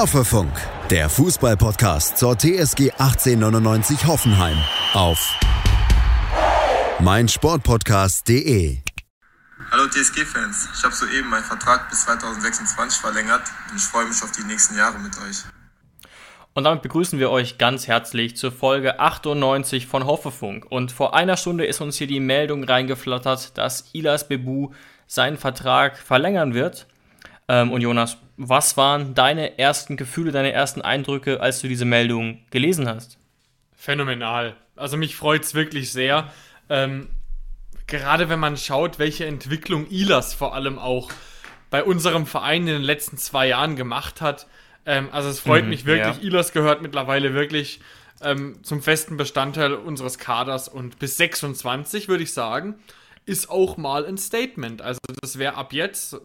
Hoffefunk, der Fußballpodcast zur TSG 1899 Hoffenheim auf meinsportpodcast.de. Hallo TSG-Fans, ich habe soeben meinen Vertrag bis 2026 verlängert und ich freue mich auf die nächsten Jahre mit euch. Und damit begrüßen wir euch ganz herzlich zur Folge 98 von Hoffefunk. Und vor einer Stunde ist uns hier die Meldung reingeflattert, dass Ilas Bebu seinen Vertrag verlängern wird. Ähm, und Jonas, was waren deine ersten Gefühle, deine ersten Eindrücke, als du diese Meldung gelesen hast? Phänomenal. Also mich freut es wirklich sehr. Ähm, gerade wenn man schaut, welche Entwicklung Ilas vor allem auch bei unserem Verein in den letzten zwei Jahren gemacht hat. Ähm, also es freut mhm, mich wirklich. Ja. Ilas gehört mittlerweile wirklich ähm, zum festen Bestandteil unseres Kaders und bis 26 würde ich sagen, ist auch mal ein Statement. Also das wäre ab jetzt äh,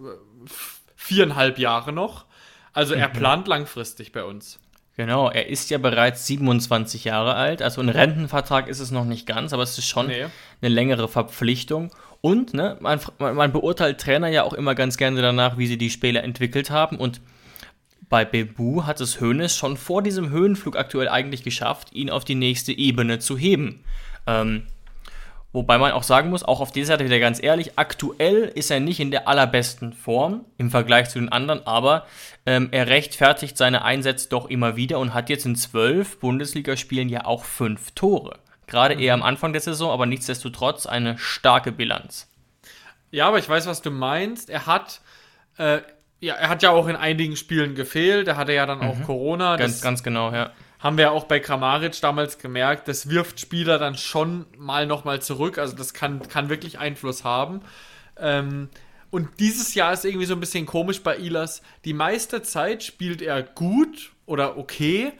viereinhalb Jahre noch. Also er mhm. plant langfristig bei uns. Genau, er ist ja bereits 27 Jahre alt. Also ein Rentenvertrag ist es noch nicht ganz, aber es ist schon nee. eine längere Verpflichtung. Und ne, man, man, beurteilt Trainer ja auch immer ganz gerne danach, wie sie die Spieler entwickelt haben. Und bei Bebu hat es Hoeneß schon vor diesem Höhenflug aktuell eigentlich geschafft, ihn auf die nächste Ebene zu heben. Ähm, Wobei man auch sagen muss, auch auf dieser Seite wieder ganz ehrlich, aktuell ist er nicht in der allerbesten Form im Vergleich zu den anderen, aber ähm, er rechtfertigt seine Einsätze doch immer wieder und hat jetzt in zwölf Bundesligaspielen ja auch fünf Tore. Gerade mhm. eher am Anfang der Saison, aber nichtsdestotrotz eine starke Bilanz. Ja, aber ich weiß, was du meinst. Er hat, äh, ja, er hat ja auch in einigen Spielen gefehlt. Er hatte ja dann auch mhm. Corona. Ganz, ganz genau, ja haben wir auch bei Kramaric damals gemerkt, das wirft Spieler dann schon mal nochmal zurück. Also das kann, kann wirklich Einfluss haben. Ähm, und dieses Jahr ist irgendwie so ein bisschen komisch bei Ilas. Die meiste Zeit spielt er gut oder okay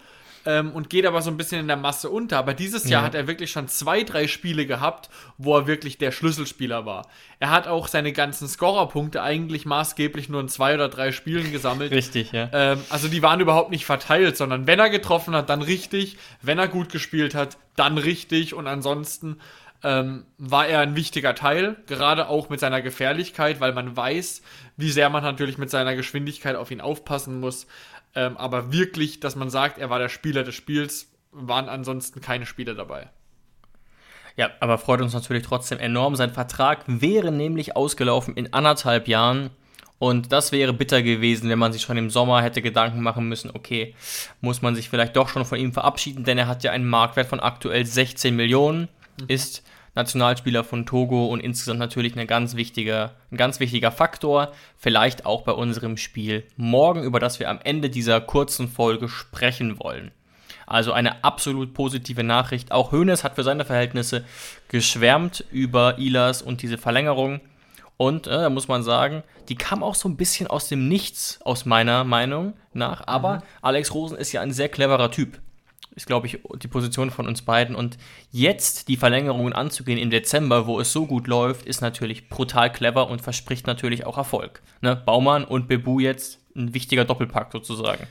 ähm, und geht aber so ein bisschen in der Masse unter. Aber dieses Jahr hat er wirklich schon zwei, drei Spiele gehabt, wo er wirklich der Schlüsselspieler war. Er hat auch seine ganzen Scorerpunkte eigentlich maßgeblich nur in zwei oder drei Spielen gesammelt. Richtig, ja. Ähm, also die waren überhaupt nicht verteilt, sondern wenn er getroffen hat, dann richtig. Wenn er gut gespielt hat, dann richtig. Und ansonsten ähm, war er ein wichtiger Teil, gerade auch mit seiner Gefährlichkeit, weil man weiß, wie sehr man natürlich mit seiner Geschwindigkeit auf ihn aufpassen muss. Ähm, aber wirklich, dass man sagt, er war der Spieler des Spiels, waren ansonsten keine Spieler dabei. Ja, aber freut uns natürlich trotzdem enorm. Sein Vertrag wäre nämlich ausgelaufen in anderthalb Jahren. Und das wäre bitter gewesen, wenn man sich schon im Sommer hätte Gedanken machen müssen, okay, muss man sich vielleicht doch schon von ihm verabschieden, denn er hat ja einen Marktwert von aktuell 16 Millionen, mhm. ist Nationalspieler von Togo und insgesamt natürlich ein ganz wichtiger, ein ganz wichtiger Faktor. Vielleicht auch bei unserem Spiel morgen, über das wir am Ende dieser kurzen Folge sprechen wollen. Also eine absolut positive Nachricht. Auch Hoeneß hat für seine Verhältnisse geschwärmt über Ilas und diese Verlängerung. Und äh, da muss man sagen, die kam auch so ein bisschen aus dem Nichts, aus meiner Meinung nach. Aber mhm. Alex Rosen ist ja ein sehr cleverer Typ ist, glaube ich, die Position von uns beiden. Und jetzt die Verlängerungen anzugehen im Dezember, wo es so gut läuft, ist natürlich brutal clever und verspricht natürlich auch Erfolg. Ne? Baumann und Bebu jetzt ein wichtiger Doppelpack sozusagen.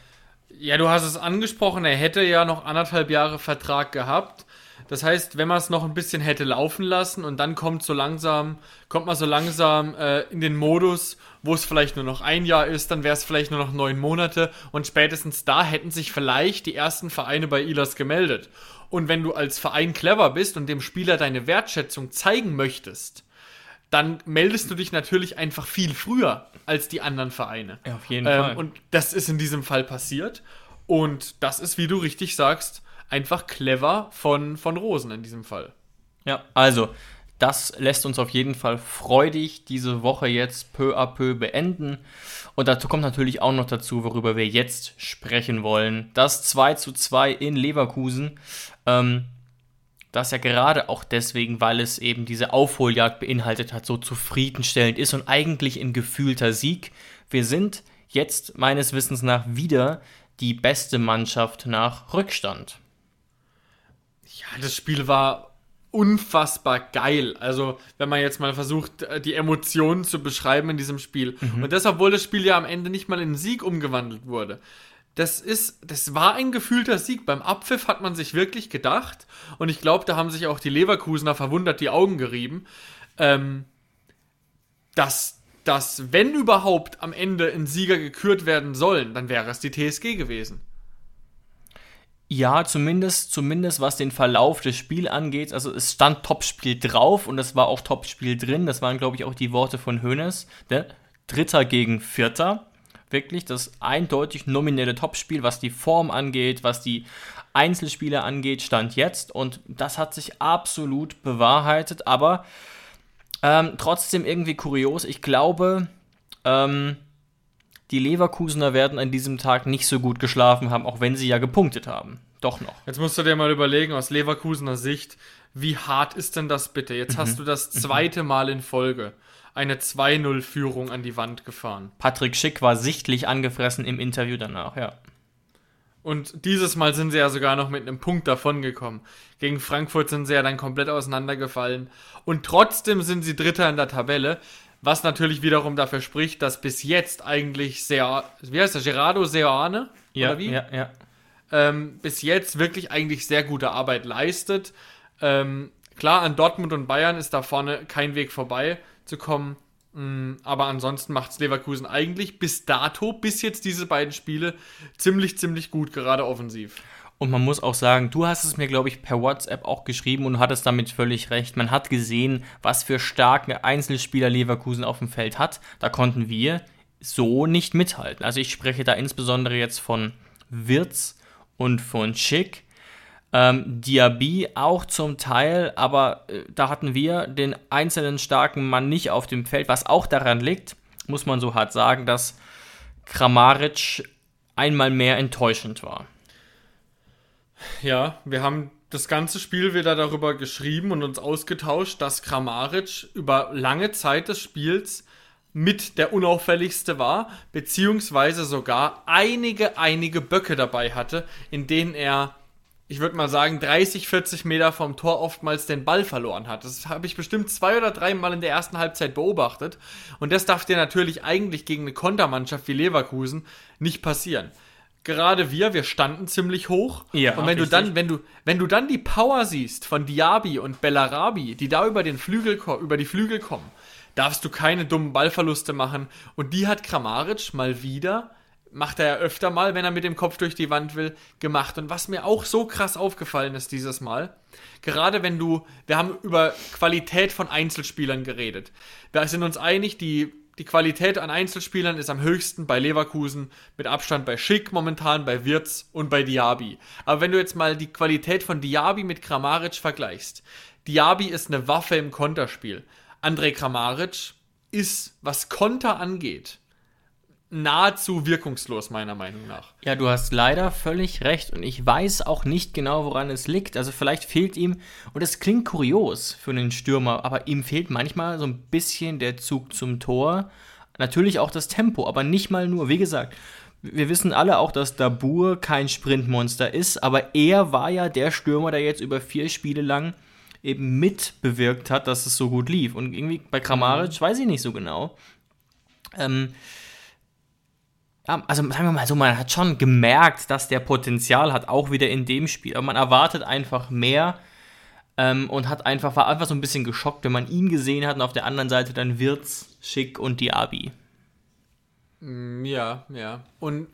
Ja, du hast es angesprochen, er hätte ja noch anderthalb Jahre Vertrag gehabt. Das heißt, wenn man es noch ein bisschen hätte laufen lassen und dann kommt so langsam, kommt man so langsam äh, in den Modus, wo es vielleicht nur noch ein Jahr ist, dann wäre es vielleicht nur noch neun Monate und spätestens da hätten sich vielleicht die ersten Vereine bei Ilas gemeldet. Und wenn du als Verein clever bist und dem Spieler deine Wertschätzung zeigen möchtest, dann meldest du dich natürlich einfach viel früher als die anderen Vereine. Ja, auf jeden ähm, Fall. Und das ist in diesem Fall passiert. Und das ist, wie du richtig sagst, einfach clever von, von Rosen in diesem Fall. Ja, also, das lässt uns auf jeden Fall freudig diese Woche jetzt peu à peu beenden. Und dazu kommt natürlich auch noch dazu, worüber wir jetzt sprechen wollen. Das 2 zu 2 in Leverkusen. Ähm, das ja gerade auch deswegen, weil es eben diese Aufholjagd beinhaltet hat, so zufriedenstellend ist und eigentlich ein gefühlter Sieg. Wir sind jetzt meines Wissens nach wieder die beste Mannschaft nach Rückstand. Ja, das Spiel war unfassbar geil. Also, wenn man jetzt mal versucht, äh, die Emotionen zu beschreiben in diesem Spiel. Mhm. Und das, obwohl das Spiel ja am Ende nicht mal in Sieg umgewandelt wurde. Das ist, das war ein gefühlter Sieg. Beim Abpfiff hat man sich wirklich gedacht, und ich glaube, da haben sich auch die Leverkusener verwundert die Augen gerieben, ähm, dass dass, wenn überhaupt am Ende ein Sieger gekürt werden sollen, dann wäre es die TSG gewesen. Ja, zumindest, zumindest was den Verlauf des Spiels angeht. Also es stand Topspiel drauf und es war auch Topspiel drin. Das waren, glaube ich, auch die Worte von Hoeneß. Der Dritter gegen Vierter. Wirklich das eindeutig nominelle Topspiel, was die Form angeht, was die Einzelspiele angeht, stand jetzt. Und das hat sich absolut bewahrheitet. Aber ähm, trotzdem irgendwie kurios. Ich glaube, ähm, die Leverkusener werden an diesem Tag nicht so gut geschlafen haben, auch wenn sie ja gepunktet haben. Doch noch. Jetzt musst du dir mal überlegen, aus Leverkusener Sicht, wie hart ist denn das bitte? Jetzt mhm. hast du das zweite Mal in Folge eine 2-0-Führung an die Wand gefahren. Patrick Schick war sichtlich angefressen im Interview danach, ja. Und dieses Mal sind sie ja sogar noch mit einem Punkt davongekommen. Gegen Frankfurt sind sie ja dann komplett auseinandergefallen. Und trotzdem sind sie Dritter in der Tabelle. Was natürlich wiederum dafür spricht, dass bis jetzt eigentlich sehr, wie heißt der, Gerardo Seoane? Ja, oder wie? ja, ja. Ähm, bis jetzt wirklich eigentlich sehr gute Arbeit leistet. Ähm, klar, an Dortmund und Bayern ist da vorne kein Weg vorbei zu kommen. Mm, aber ansonsten macht es Leverkusen eigentlich bis dato, bis jetzt diese beiden Spiele, ziemlich, ziemlich gut, gerade offensiv. Und man muss auch sagen, du hast es mir, glaube ich, per WhatsApp auch geschrieben und hattest damit völlig recht. Man hat gesehen, was für starke Einzelspieler Leverkusen auf dem Feld hat. Da konnten wir so nicht mithalten. Also ich spreche da insbesondere jetzt von Wirtz und von Schick. Ähm, Diaby auch zum Teil, aber äh, da hatten wir den einzelnen starken Mann nicht auf dem Feld, was auch daran liegt, muss man so hart sagen, dass Kramaric einmal mehr enttäuschend war. Ja, wir haben das ganze Spiel wieder darüber geschrieben und uns ausgetauscht, dass Kramaric über lange Zeit des Spiels mit der unauffälligste war, beziehungsweise sogar einige, einige Böcke dabei hatte, in denen er, ich würde mal sagen, 30, 40 Meter vom Tor oftmals den Ball verloren hat. Das habe ich bestimmt zwei oder drei Mal in der ersten Halbzeit beobachtet. Und das darf dir natürlich eigentlich gegen eine Kontermannschaft wie Leverkusen nicht passieren gerade wir, wir standen ziemlich hoch. Ja, und wenn richtig. du dann, wenn du, wenn du dann die Power siehst von Diaby und Bellarabi, die da über den Flügel, über die Flügel kommen, darfst du keine dummen Ballverluste machen. Und die hat Kramaric mal wieder, macht er ja öfter mal, wenn er mit dem Kopf durch die Wand will, gemacht. Und was mir auch so krass aufgefallen ist dieses Mal, gerade wenn du, wir haben über Qualität von Einzelspielern geredet. Wir sind uns einig, die die Qualität an Einzelspielern ist am höchsten bei Leverkusen, mit Abstand bei Schick momentan, bei Wirtz und bei Diaby. Aber wenn du jetzt mal die Qualität von Diaby mit Kramaric vergleichst, Diaby ist eine Waffe im Konterspiel. André Kramaric ist, was Konter angeht, nahezu wirkungslos, meiner Meinung nach. Ja, du hast leider völlig recht und ich weiß auch nicht genau, woran es liegt. Also vielleicht fehlt ihm, und es klingt kurios für einen Stürmer, aber ihm fehlt manchmal so ein bisschen der Zug zum Tor. Natürlich auch das Tempo, aber nicht mal nur. Wie gesagt, wir wissen alle auch, dass Dabur kein Sprintmonster ist, aber er war ja der Stürmer, der jetzt über vier Spiele lang eben mitbewirkt hat, dass es so gut lief. Und irgendwie bei Kramaric mhm. weiß ich nicht so genau. Ähm, ja, also sagen wir mal so, man hat schon gemerkt, dass der Potenzial hat, auch wieder in dem Spiel. Aber man erwartet einfach mehr ähm, und hat einfach, war einfach so ein bisschen geschockt, wenn man ihn gesehen hat und auf der anderen Seite dann Wirtz, Schick und Diaby. Mm, ja, ja. Und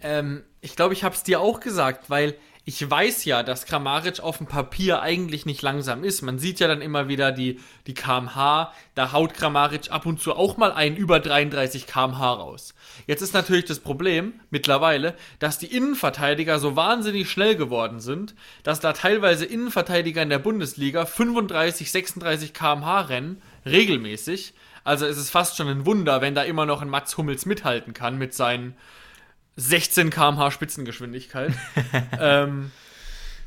ähm, ich glaube, ich habe es dir auch gesagt, weil ich weiß ja, dass Kramaric auf dem Papier eigentlich nicht langsam ist. Man sieht ja dann immer wieder die, die kmh, da haut Kramaric ab und zu auch mal ein über 33 kmh raus. Jetzt ist natürlich das Problem mittlerweile, dass die Innenverteidiger so wahnsinnig schnell geworden sind, dass da teilweise Innenverteidiger in der Bundesliga 35, 36 kmh rennen, regelmäßig. Also es ist fast schon ein Wunder, wenn da immer noch ein Mats Hummels mithalten kann mit seinen 16 km/h Spitzengeschwindigkeit. ähm,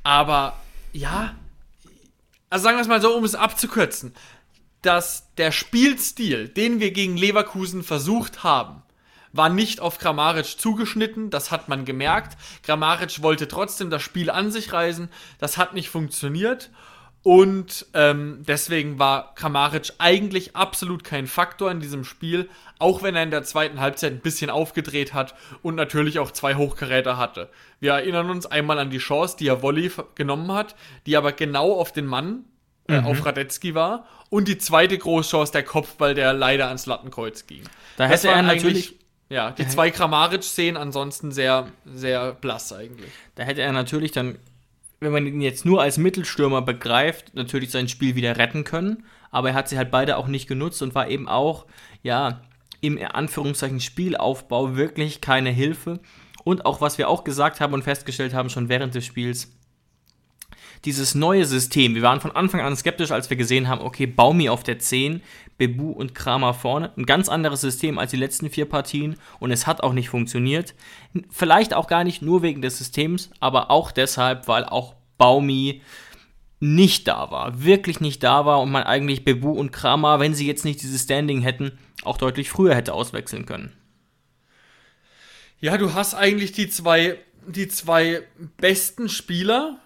aber ja, also sagen wir es mal so, um es abzukürzen, dass der Spielstil, den wir gegen Leverkusen versucht haben, war nicht auf Grammaric zugeschnitten, das hat man gemerkt. Grammaric wollte trotzdem das Spiel an sich reißen, das hat nicht funktioniert und ähm, deswegen war Kramaric eigentlich absolut kein Faktor in diesem Spiel, auch wenn er in der zweiten Halbzeit ein bisschen aufgedreht hat und natürlich auch zwei Hochgeräte hatte. Wir erinnern uns einmal an die Chance, die er Volley genommen hat, die aber genau auf den Mann äh, auf Radetzky war. Und die zweite Großchance, der Kopfball, der leider ans Lattenkreuz ging. Da Das hätte er natürlich, Ja, die zwei Kramaric-Szenen ansonsten sehr, sehr blass eigentlich. da hätte er natürlich dann, wenn man ihn jetzt nur als Mittelstürmer begreift, natürlich sein Spiel wieder retten können. Aber er hat sie halt beide auch nicht genutzt und war eben auch, ja, im Anführungszeichen Spielaufbau wirklich keine Hilfe. Und auch was wir auch gesagt haben und festgestellt haben schon während des Spiels, dieses neue System, wir waren von Anfang an skeptisch, als wir gesehen haben, okay, Baumi auf der 10, Bebu und Kramer vorne. Ein ganz anderes System als die letzten vier Partien und es hat auch nicht funktioniert. Vielleicht auch gar nicht nur wegen des Systems, aber auch deshalb, weil auch Baumi nicht da war, wirklich nicht da war und man eigentlich Bebu und Kramer, wenn sie jetzt nicht dieses Standing hätten, auch deutlich früher hätte auswechseln können. Ja, du hast eigentlich die zwei, die zwei besten Spieler,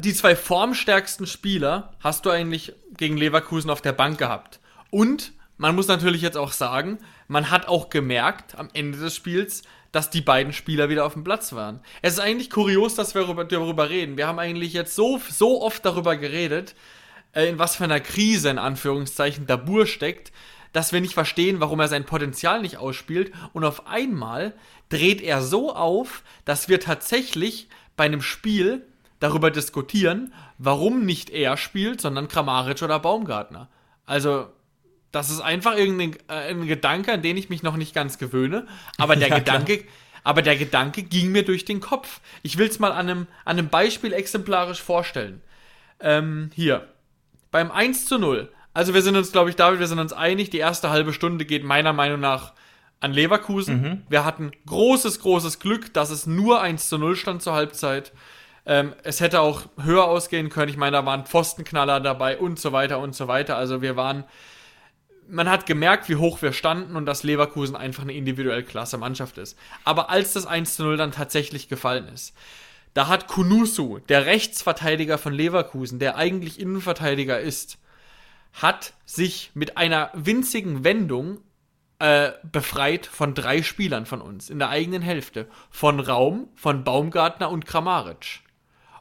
die zwei formstärksten Spieler hast du eigentlich gegen Leverkusen auf der Bank gehabt. Und man muss natürlich jetzt auch sagen, man hat auch gemerkt am Ende des Spiels, dass die beiden Spieler wieder auf dem Platz waren. Es ist eigentlich kurios, dass wir darüber, reden. Wir haben eigentlich jetzt so, so oft darüber geredet, äh, in was für einer Krise in Anführungszeichen Dabur steckt, dass wir nicht verstehen, warum er sein Potenzial nicht ausspielt. Und auf einmal dreht er so auf, dass wir tatsächlich bei einem Spiel darüber diskutieren, warum nicht er spielt, sondern Kramaric oder Baumgartner. Also, das ist einfach irgendein äh, ein Gedanke, an den ich mich noch nicht ganz gewöhne. Aber der Ja, klar. Gedanke, aber der Gedanke ging mir durch den Kopf. Ich will es mal an einem, an einem Beispiel exemplarisch vorstellen. Ähm, hier. Beim 1 zu 0. Also wir sind uns, glaube ich, David, wir sind uns einig, die erste halbe Stunde geht meiner Meinung nach an Leverkusen. Wir hatten großes, großes Glück, dass es nur 1 zu 0 stand zur Halbzeit. Ähm, es hätte auch höher ausgehen können. Ich meine, da waren Pfostenknaller dabei und so weiter und so weiter. Also wir waren, man hat gemerkt, wie hoch wir standen und dass Leverkusen einfach eine individuell klasse Mannschaft ist. Aber als das 1 zu 0 dann tatsächlich gefallen ist, da hat Kunusu, der Rechtsverteidiger von Leverkusen, der eigentlich Innenverteidiger ist, hat sich mit einer winzigen Wendung äh, befreit von drei Spielern von uns in der eigenen Hälfte. Von Raum, von Baumgartner und Kramaric.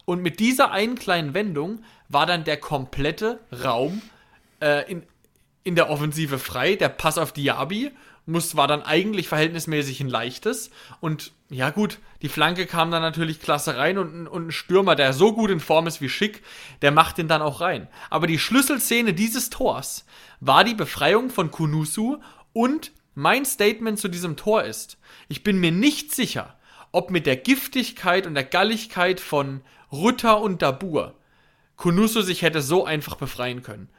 Und mit dieser einen kleinen Wendung war dann der komplette Raum äh, in, in der Offensive frei. Der Pass auf Diaby muss, war dann eigentlich verhältnismäßig ein leichtes. Und ja gut, die Flanke kam dann natürlich klasse rein und, und ein Stürmer, der so gut in Form ist wie Schick, der macht den dann auch rein. Aber die Schlüsselszene dieses Tors war die Befreiung von Kunusu und mein Statement zu diesem Tor ist, ich bin mir nicht sicher, ob mit der Giftigkeit und der Galligkeit von Rutter und Dabur Kunusu sich hätte so einfach befreien können.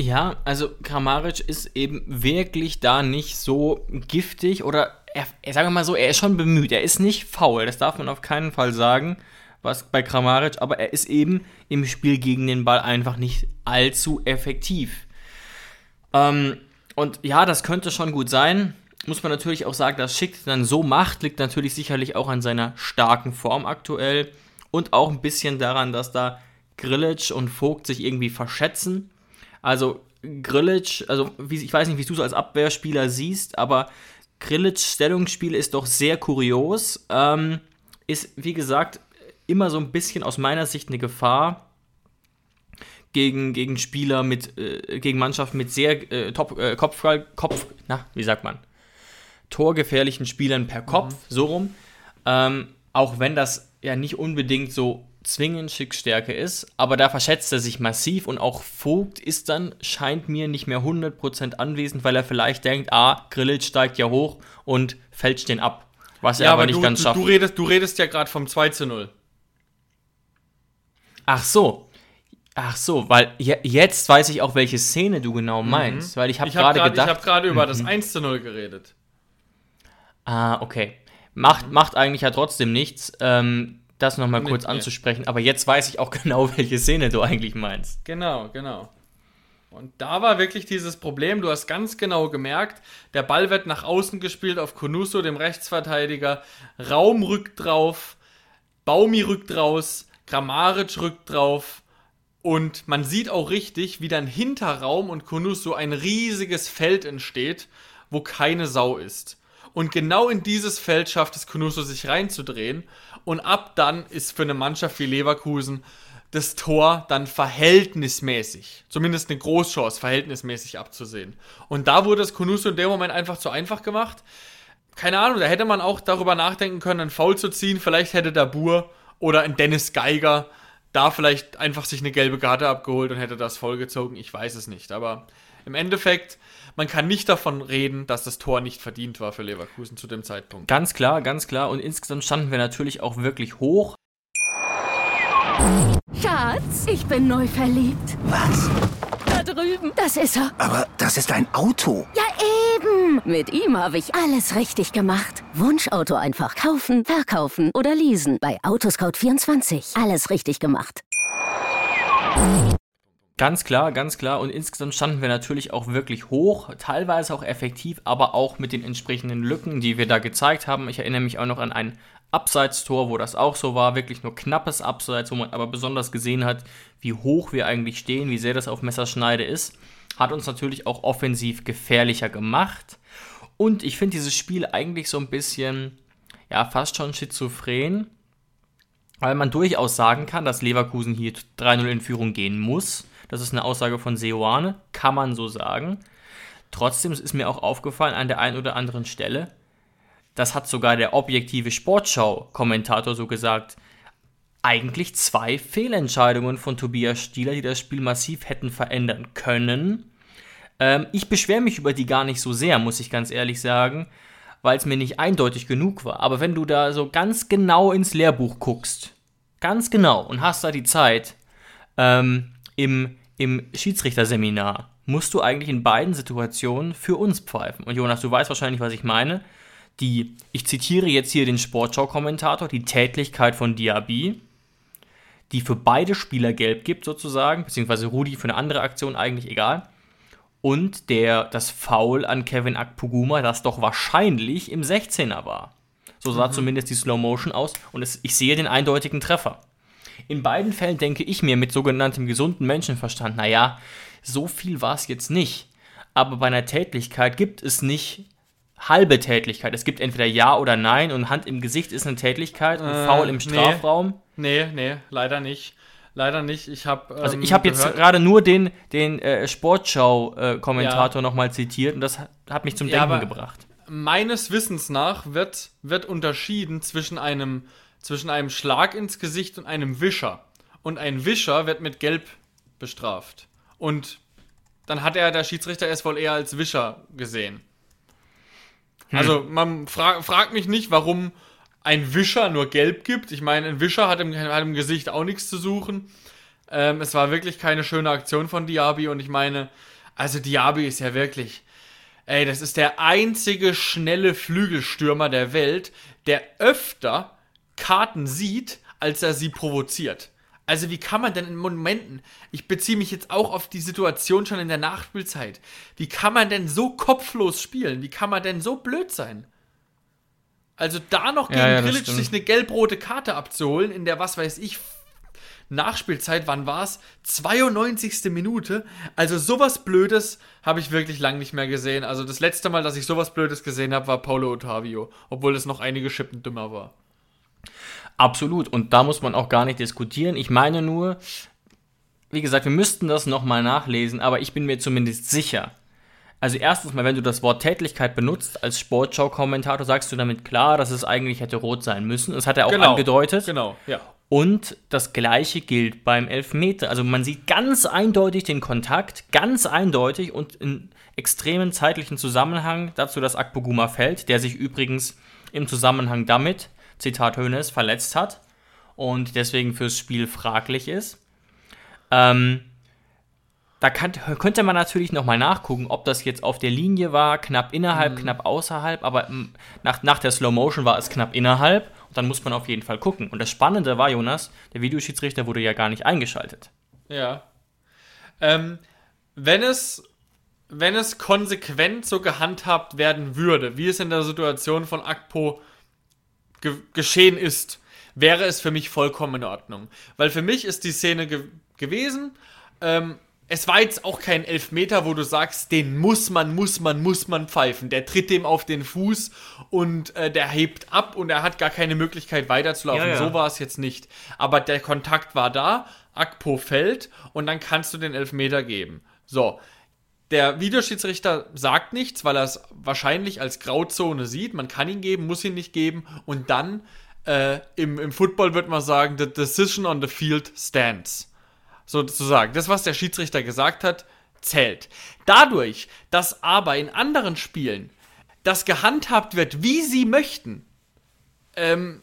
Ja, also Kramaric ist eben wirklich da nicht so giftig oder er, er sagen wir mal so, er ist schon bemüht. Er ist nicht faul, das darf man auf keinen Fall sagen, was bei Kramaric, aber er ist eben im Spiel gegen den Ball einfach nicht allzu effektiv. Ähm, und ja, das könnte schon gut sein. Muss man natürlich auch sagen, dass Schick dann so macht, liegt natürlich sicherlich auch an seiner starken Form aktuell und auch ein bisschen daran, dass da Grillitsch und Vogt sich irgendwie verschätzen. Also Grillitsch, also wie, ich weiß nicht, wie du so als Abwehrspieler siehst, aber Grillitschs Stellungsspiel ist doch sehr kurios. Ähm, ist, wie gesagt, immer so ein bisschen aus meiner Sicht eine Gefahr gegen, gegen Spieler mit, äh, gegen Mannschaften mit sehr äh, top, äh, Kopf, Kopf, na, wie sagt man, torgefährlichen Spielern per Kopf, so rum. Ähm, auch wenn das ja nicht unbedingt so zwingend Schickstärke ist, aber da verschätzt er sich massiv und auch Vogt ist dann, scheint mir, nicht mehr 100% anwesend, weil er vielleicht denkt, ah, Grillitsch steigt ja hoch und fälscht den ab. Was er aber, nicht du, ganz schafft. du, redest, du redest ja gerade vom 2 zu 0. Ach so. Ach so, weil je, jetzt weiß ich auch, welche Szene du genau meinst. Weil ich habe Ich habe gerade gerade gedacht. hab grad über das 1 zu 0 geredet. Ah, okay. Macht, macht eigentlich ja trotzdem nichts, ähm, das nochmal Nee, kurz nee. anzusprechen. Aber jetzt weiß ich auch genau, welche Szene du eigentlich meinst. Genau, genau. Und da war wirklich dieses Problem, du hast ganz genau gemerkt, der Ball wird nach außen gespielt auf Konuso, dem Rechtsverteidiger. Raum rückt drauf, Baumi rückt raus, Grammaric rückt drauf. Und man sieht auch richtig, wie dann hinter Raum und Konuso ein riesiges Feld entsteht, wo keine Sau ist. Und genau in dieses Feld schafft es Konuso sich reinzudrehen. Und ab dann ist für eine Mannschaft wie Leverkusen das Tor dann verhältnismäßig, zumindest eine Großchance, verhältnismäßig abzusehen. Und da wurde es Kunusu in dem Moment einfach zu einfach gemacht. Keine Ahnung, da hätte man auch darüber nachdenken können, einen Foul zu ziehen. Vielleicht hätte der Bur oder ein Dennis Geiger da vielleicht einfach sich eine gelbe Karte abgeholt und hätte das vollgezogen. Ich weiß es nicht. Aber im Endeffekt, man kann nicht davon reden, dass das Tor nicht verdient war für Leverkusen zu dem Zeitpunkt. Ganz klar, ganz klar. Und insgesamt standen wir natürlich auch wirklich hoch. Schatz, ich bin neu verliebt. Was? Da drüben. Das ist er. Aber das ist ein Auto. Ja, eben. Mit ihm habe ich alles richtig gemacht. Wunschauto einfach kaufen, verkaufen oder leasen. Bei Autoscout24. Alles richtig gemacht. Ganz klar, ganz klar. Und insgesamt standen wir natürlich auch wirklich hoch, teilweise auch effektiv, aber auch mit den entsprechenden Lücken, die wir da gezeigt haben. Ich erinnere mich auch noch an ein Abseitstor, wo das auch so war, wirklich nur knappes Abseits, wo man aber besonders gesehen hat, wie hoch wir eigentlich stehen, wie sehr das auf Messerschneide ist. Hat uns natürlich auch offensiv gefährlicher gemacht. Und ich finde dieses Spiel eigentlich so ein bisschen, ja, fast schon schizophren, weil man durchaus sagen kann, dass Leverkusen hier 3-0 in Führung gehen muss. Das ist eine Aussage von Seoane, kann man so sagen. Trotzdem ist mir auch aufgefallen an der einen oder anderen Stelle, das hat sogar der objektive Sportschau-Kommentator so gesagt, eigentlich zwei Fehlentscheidungen von Tobias Stieler, die das Spiel massiv hätten verändern können. Ähm, ich beschwere mich über die gar nicht so sehr, muss ich ganz ehrlich sagen, weil es mir nicht eindeutig genug war. Aber wenn du da so ganz genau ins Lehrbuch guckst, ganz genau und hast da die Zeit, ähm, im, im Schiedsrichterseminar musst du eigentlich in beiden Situationen für uns pfeifen. Und Jonas, du weißt wahrscheinlich, was ich meine. Die, ich zitiere jetzt hier den Sportschau-Kommentator, die Tätlichkeit von Diaby, die für beide Spieler gelb gibt, sozusagen, beziehungsweise Rudi für eine andere Aktion, eigentlich egal. Und der, das Foul an Kevin Akpuguma, das doch wahrscheinlich im 16er war. So sah mhm. zumindest die Slow Motion aus und es, ich sehe den eindeutigen Treffer. In beiden Fällen denke ich mir mit sogenanntem gesunden Menschenverstand, naja, so viel war es jetzt nicht. Aber bei einer Tätlichkeit gibt es nicht halbe Tätlichkeit. Es gibt entweder Ja oder Nein und Hand im Gesicht ist eine Tätlichkeit und äh, Foul im Strafraum. Nee, nee, leider nicht. Leider nicht. Ich habe ähm, also ich habe jetzt gerade nur den den äh, Sportschau Kommentator ja. nochmal zitiert und das hat mich zum Denken ja, gebracht. Meines Wissens nach wird wird unterschieden zwischen einem zwischen einem Schlag ins Gesicht und einem Wischer. Und ein Wischer wird mit Gelb bestraft. Und dann hat er der Schiedsrichter es wohl eher als Wischer gesehen. Hm. Also man fra fragt mich nicht, warum ein Wischer nur Gelb gibt. Ich meine, ein Wischer hat im, hat im Gesicht auch nichts zu suchen. Ähm, es war wirklich keine schöne Aktion von Diaby und ich meine, also Diaby ist ja wirklich, ey, das ist der einzige schnelle Flügelstürmer der Welt, der öfter Karten sieht, als er sie provoziert. Also wie kann man denn in Momenten, ich beziehe mich jetzt auch auf die Situation schon in der Nachspielzeit, wie kann man denn so kopflos spielen? Wie kann man denn so blöd sein? Also da noch gegen ja, ja, Grilic sich eine gelb-rote Karte abzuholen, in der, was weiß ich, Nachspielzeit, wann war es? 92. Minute. Also sowas Blödes habe ich wirklich lang nicht mehr gesehen. Also das letzte Mal, dass ich sowas Blödes gesehen habe, war Paulo Ottavio, obwohl es noch einige Schippen dümmer war. Absolut. Und da muss man auch gar nicht diskutieren. Ich meine nur, wie gesagt, wir müssten das nochmal nachlesen, aber ich bin mir zumindest sicher. Also erstens mal, wenn du das Wort Tätlichkeit benutzt als Sportschau-Kommentator, sagst du damit klar, dass es eigentlich hätte rot sein müssen. Das hat er auch genau, angedeutet. Genau, ja. Und das gleiche gilt beim Elfmeter. Also man sieht ganz eindeutig den Kontakt, ganz eindeutig und in extremen zeitlichen Zusammenhang dazu, dass Akpoguma fällt, der sich übrigens im Zusammenhang damit Zitat Hönes, verletzt hat und deswegen fürs Spiel fraglich ist. Ähm, da kann, könnte man natürlich nochmal nachgucken, ob das jetzt auf der Linie war, knapp innerhalb, mhm. knapp außerhalb, aber nach, nach der Slow Motion war es knapp innerhalb und dann muss man auf jeden Fall gucken. Und das Spannende war, Jonas, der Videoschiedsrichter wurde ja gar nicht eingeschaltet. Ja. Ähm, wenn es wenn es konsequent so gehandhabt werden würde, wie es in der Situation von Akpo ge geschehen ist, wäre es für mich vollkommen in Ordnung. Weil für mich ist die Szene ge gewesen, ähm, es war jetzt auch kein Elfmeter, wo du sagst, den muss man, muss man, muss man pfeifen. Der tritt dem auf den Fuß und äh, der hebt ab und er hat gar keine Möglichkeit weiterzulaufen. Ja, ja. So war es jetzt nicht. Aber der Kontakt war da, Akpo fällt und dann kannst du den Elfmeter geben. So. Der Videoschiedsrichter sagt nichts, weil er es wahrscheinlich als Grauzone sieht. Man kann ihn geben, muss ihn nicht geben. Und dann äh, im, im Football wird man sagen, the decision on the field stands sozusagen. Das, was der Schiedsrichter gesagt hat, zählt. Dadurch, dass aber in anderen Spielen das gehandhabt wird, wie sie möchten, ähm,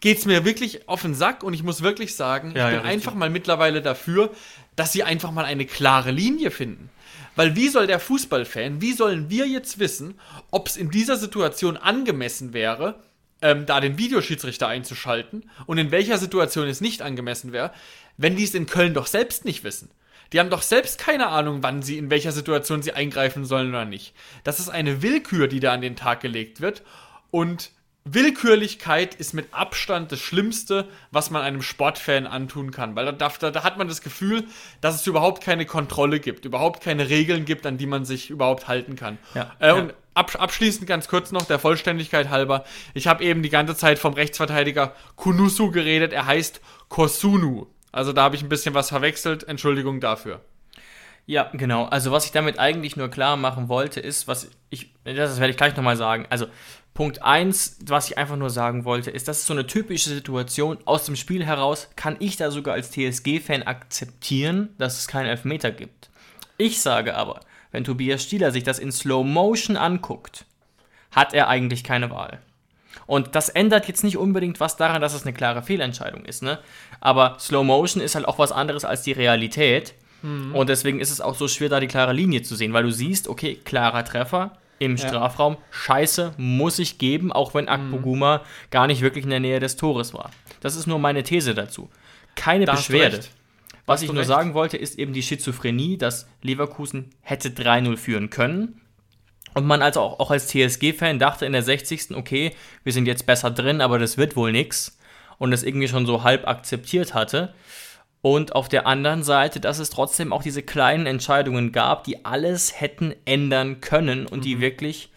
geht es mir wirklich auf den Sack und ich muss wirklich sagen, Ja, ich ja, bin richtig. einfach mal mittlerweile dafür, dass sie einfach mal eine klare Linie finden. Weil wie soll der Fußballfan, wie sollen wir jetzt wissen, ob es in dieser Situation angemessen wäre, ähm, da den Videoschiedsrichter einzuschalten und in welcher Situation es nicht angemessen wäre, wenn die es in Köln doch selbst nicht wissen. Die haben doch selbst keine Ahnung, wann sie, in welcher Situation sie eingreifen sollen oder nicht. Das ist eine Willkür, die da an den Tag gelegt wird. Und Willkürlichkeit ist mit Abstand das Schlimmste, was man einem Sportfan antun kann. Weil da, da, da hat man das Gefühl, dass es überhaupt keine Kontrolle gibt, überhaupt keine Regeln gibt, an die man sich überhaupt halten kann. Ja. Äh, Ja. Und ab, abschließend ganz kurz noch, der Vollständigkeit halber. Ich habe eben die ganze Zeit vom Rechtsverteidiger Kunusu geredet. Er heißt Kosunu. Also da habe ich ein bisschen was verwechselt. Entschuldigung dafür. Ja, genau. Also was ich damit eigentlich nur klar machen wollte, ist, was ich, das werde ich gleich nochmal sagen. Also Punkt 1, was ich einfach nur sagen wollte, ist, das ist so eine typische Situation. Aus dem Spiel heraus kann ich da sogar als TSG-Fan akzeptieren, dass es keinen Elfmeter gibt. Ich sage aber, wenn Tobias Stieler sich das in Slow Motion anguckt, hat er eigentlich keine Wahl. Und das ändert jetzt nicht unbedingt was daran, dass es eine klare Fehlentscheidung ist, ne? Aber Slow Motion ist halt auch was anderes als die Realität. Und deswegen ist es auch so schwer, da die klare Linie zu sehen, weil du siehst, okay, klarer Treffer im Strafraum, scheiße, muss ich geben, auch wenn Akpoguma gar nicht wirklich in der Nähe des Tores war. Das ist nur meine These dazu. Keine Da Beschwerde. Was ich nur recht. sagen wollte, ist eben die Schizophrenie, dass Leverkusen hätte 3-0 führen können. Und man also auch, auch als TSG-Fan dachte in der 60. okay, wir sind jetzt besser drin, aber das wird wohl nix. Und das irgendwie schon so halb akzeptiert hatte. Und auf der anderen Seite, dass es trotzdem auch diese kleinen Entscheidungen gab, die alles hätten ändern können und die wirklich,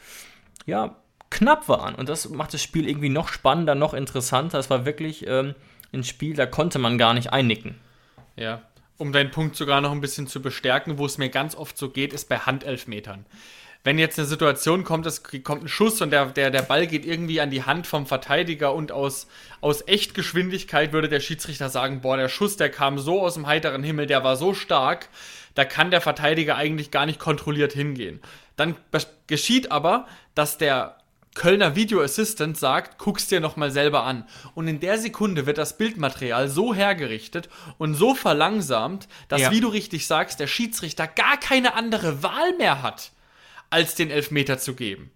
ja, knapp waren. Und das macht das Spiel irgendwie noch spannender, noch interessanter. Es war wirklich ähm, ein Spiel, da konnte man gar nicht einnicken. Ja. Um deinen Punkt sogar noch ein bisschen zu bestärken, wo es mir ganz oft so geht, ist bei Handelfmetern. Wenn jetzt eine Situation kommt, es kommt ein Schuss und der, der, der Ball geht irgendwie an die Hand vom Verteidiger und aus, aus Echtgeschwindigkeit würde der Schiedsrichter sagen, boah, der Schuss, der kam so aus dem heiteren Himmel, der war so stark, da kann der Verteidiger eigentlich gar nicht kontrolliert hingehen. Dann geschieht aber, dass der Kölner Video Assistant sagt, guck's dir nochmal selber an. Und in der Sekunde wird das Bildmaterial so hergerichtet und so verlangsamt, dass, Ja. wie du richtig sagst, der Schiedsrichter gar keine andere Wahl mehr hat, als den Elfmeter zu geben.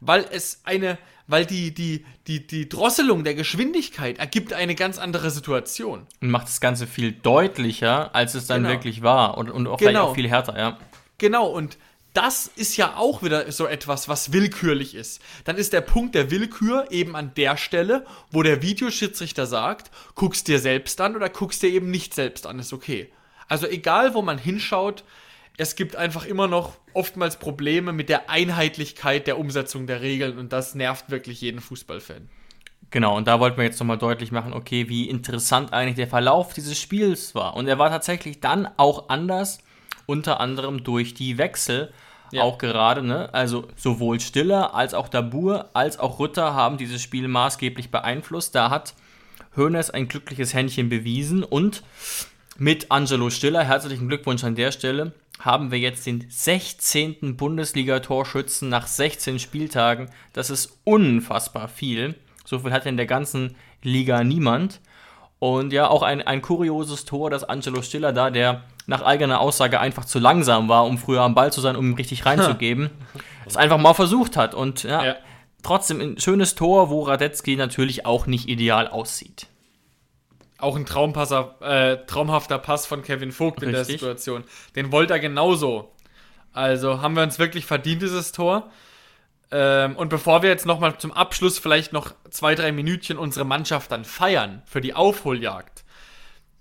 Weil es eine, weil die, die, die, die Drosselung der Geschwindigkeit ergibt eine ganz andere Situation. Und macht das Ganze viel deutlicher, als es dann Genau. wirklich war. Und, und auch Genau. auch viel härter, ja. Genau, und das ist ja auch wieder so etwas, was willkürlich ist. Dann ist der Punkt der Willkür eben an der Stelle, wo der Videoschiedsrichter sagt, guckst dir selbst an oder guckst dir eben nicht selbst an, ist okay. Also egal, wo man hinschaut, es gibt einfach immer noch oftmals Probleme mit der Einheitlichkeit der Umsetzung der Regeln und das nervt wirklich jeden Fußballfan. Genau, und da wollten wir jetzt nochmal deutlich machen, okay, wie interessant eigentlich der Verlauf dieses Spiels war. Und er war tatsächlich dann auch anders, unter anderem durch die Wechsel. Ja. Auch gerade, ne? Also sowohl Stiller als auch Dabur als auch Rütter haben dieses Spiel maßgeblich beeinflusst. Da hat Hoeneß ein glückliches Händchen bewiesen und mit Angelo Stiller, herzlichen Glückwunsch an der Stelle, haben wir jetzt den 16. Bundesliga-Torschützen nach 16 Spieltagen. Das ist unfassbar viel. So viel hat in der ganzen Liga niemand. Und ja, auch ein, ein kurioses Tor, dass Angelo Stiller da, der nach eigener Aussage einfach zu langsam war, um früher am Ball zu sein, um ihn richtig reinzugeben, es einfach mal versucht hat. Und ja, Ja. trotzdem ein schönes Tor, wo Radetzky natürlich auch nicht ideal aussieht. Auch ein Traumpasser, äh, traumhafter Pass von Kevin Vogt in der Richtig. Situation. Den wollte er genauso. Also haben wir uns wirklich verdient, dieses Tor. Ähm, und bevor wir jetzt nochmal zum Abschluss vielleicht noch zwei, drei Minütchen unsere Mannschaft dann feiern für die Aufholjagd.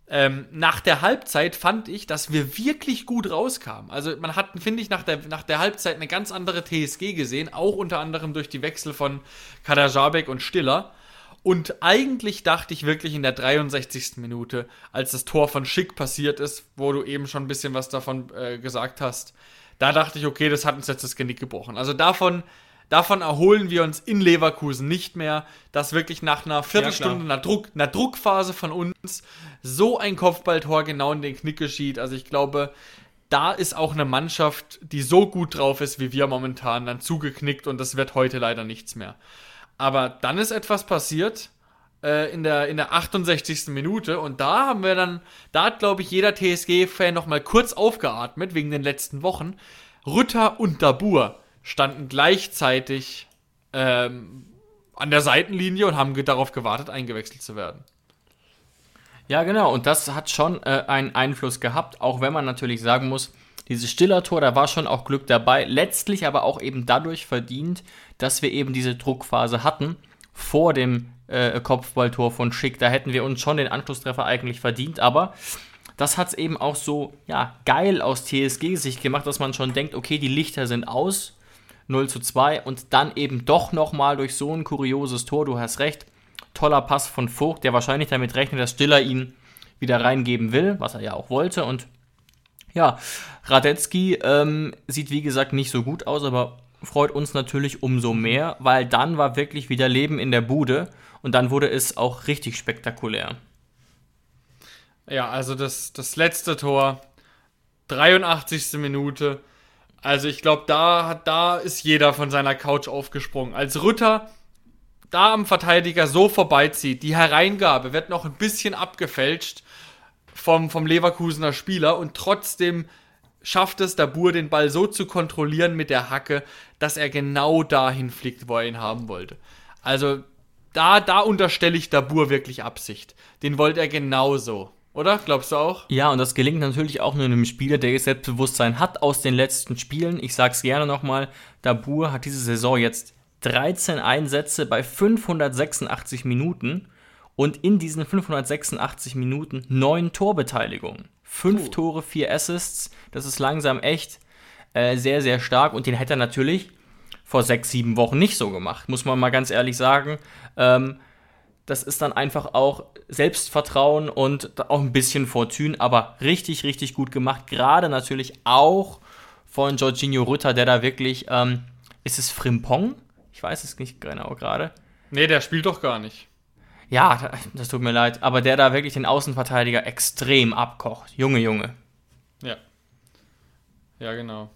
ähm, nach der Halbzeit fand ich, dass wir wirklich gut rauskamen. Also man hat, finde ich, nach der, nach der Halbzeit eine ganz andere TSG gesehen, auch unter anderem durch die Wechsel von Kadajabek und Stiller. Und eigentlich dachte ich wirklich in der 63. Minute, als das Tor von Schick passiert ist, wo du eben schon ein bisschen was davon äh, gesagt hast, da dachte ich, okay, das hat uns jetzt das Genick gebrochen. Also davon, davon erholen wir uns in Leverkusen nicht mehr, dass wirklich nach einer Viertelstunde, einer, Druck, einer Druckphase von uns so ein Kopfballtor genau in den Knick geschieht. Also ich glaube, da ist auch eine Mannschaft, die so gut drauf ist wie wir momentan, dann zugeknickt und das wird heute leider nichts mehr. Aber dann ist etwas passiert äh, in, der, in der 68. Minute und da haben wir dann, da hat glaube ich jeder TSG-Fan nochmal kurz aufgeatmet wegen den letzten Wochen. Rütter und Dabur standen gleichzeitig ähm, an der Seitenlinie und haben darauf gewartet, eingewechselt zu werden. Ja, genau. Und das hat schon äh, einen Einfluss gehabt, auch wenn man natürlich sagen muss, dieses Stiller-Tor, da war schon auch Glück dabei. Letztlich aber auch eben dadurch verdient, dass wir eben diese Druckphase hatten vor dem äh, Kopfballtor von Schick. Da hätten wir uns schon den Anschlusstreffer eigentlich verdient, aber das hat es eben auch so ja, geil aus TSG-Sicht gemacht, dass man schon denkt, okay, die Lichter sind aus, 0 zu 2 und dann eben doch nochmal durch so ein kurioses Tor, du hast recht, toller Pass von Vogt, der wahrscheinlich damit rechnet, dass Stiller ihn wieder reingeben will, was er ja auch wollte und ja, Radetzky ähm, sieht wie gesagt nicht so gut aus, aber freut uns natürlich umso mehr, weil dann war wirklich wieder Leben in der Bude und dann wurde es auch richtig spektakulär. Ja, also das, das letzte Tor, 83. Minute. Also ich glaube, da, da ist jeder von seiner Couch aufgesprungen. Als Rütter da am Verteidiger so vorbeizieht, die Hereingabe wird noch ein bisschen abgefälscht vom, vom Leverkusener Spieler und trotzdem schafft es Dabur den Ball so zu kontrollieren mit der Hacke, dass er genau dahin fliegt, wo er ihn haben wollte. Also da, da unterstelle ich Dabur wirklich Absicht. Den wollte er genauso. Oder? Glaubst du auch? Ja, und das gelingt natürlich auch nur einem Spieler, der Selbstbewusstsein hat aus den letzten Spielen. Ich sag's gerne nochmal, Dabur hat diese Saison jetzt 13 Einsätze bei 586 Minuten und in diesen 586 Minuten 9 Torbeteiligungen. 5 Tore, 4 Assists. Das ist langsam echt äh, sehr, sehr stark und den hätte er natürlich vor 6, 7 Wochen nicht so gemacht, muss man mal ganz ehrlich sagen. Ähm, das ist dann einfach auch Selbstvertrauen und auch ein bisschen Fortune, aber richtig, richtig gut gemacht. Gerade natürlich auch von Jorginho Rütter, der da wirklich, ähm, ist es Frimpong? Ich weiß es nicht genau gerade. Nee, der spielt doch gar nicht. Ja, das tut mir leid, aber der da wirklich den Außenverteidiger extrem abkocht. Junge, Junge. Ja. Ja, genau.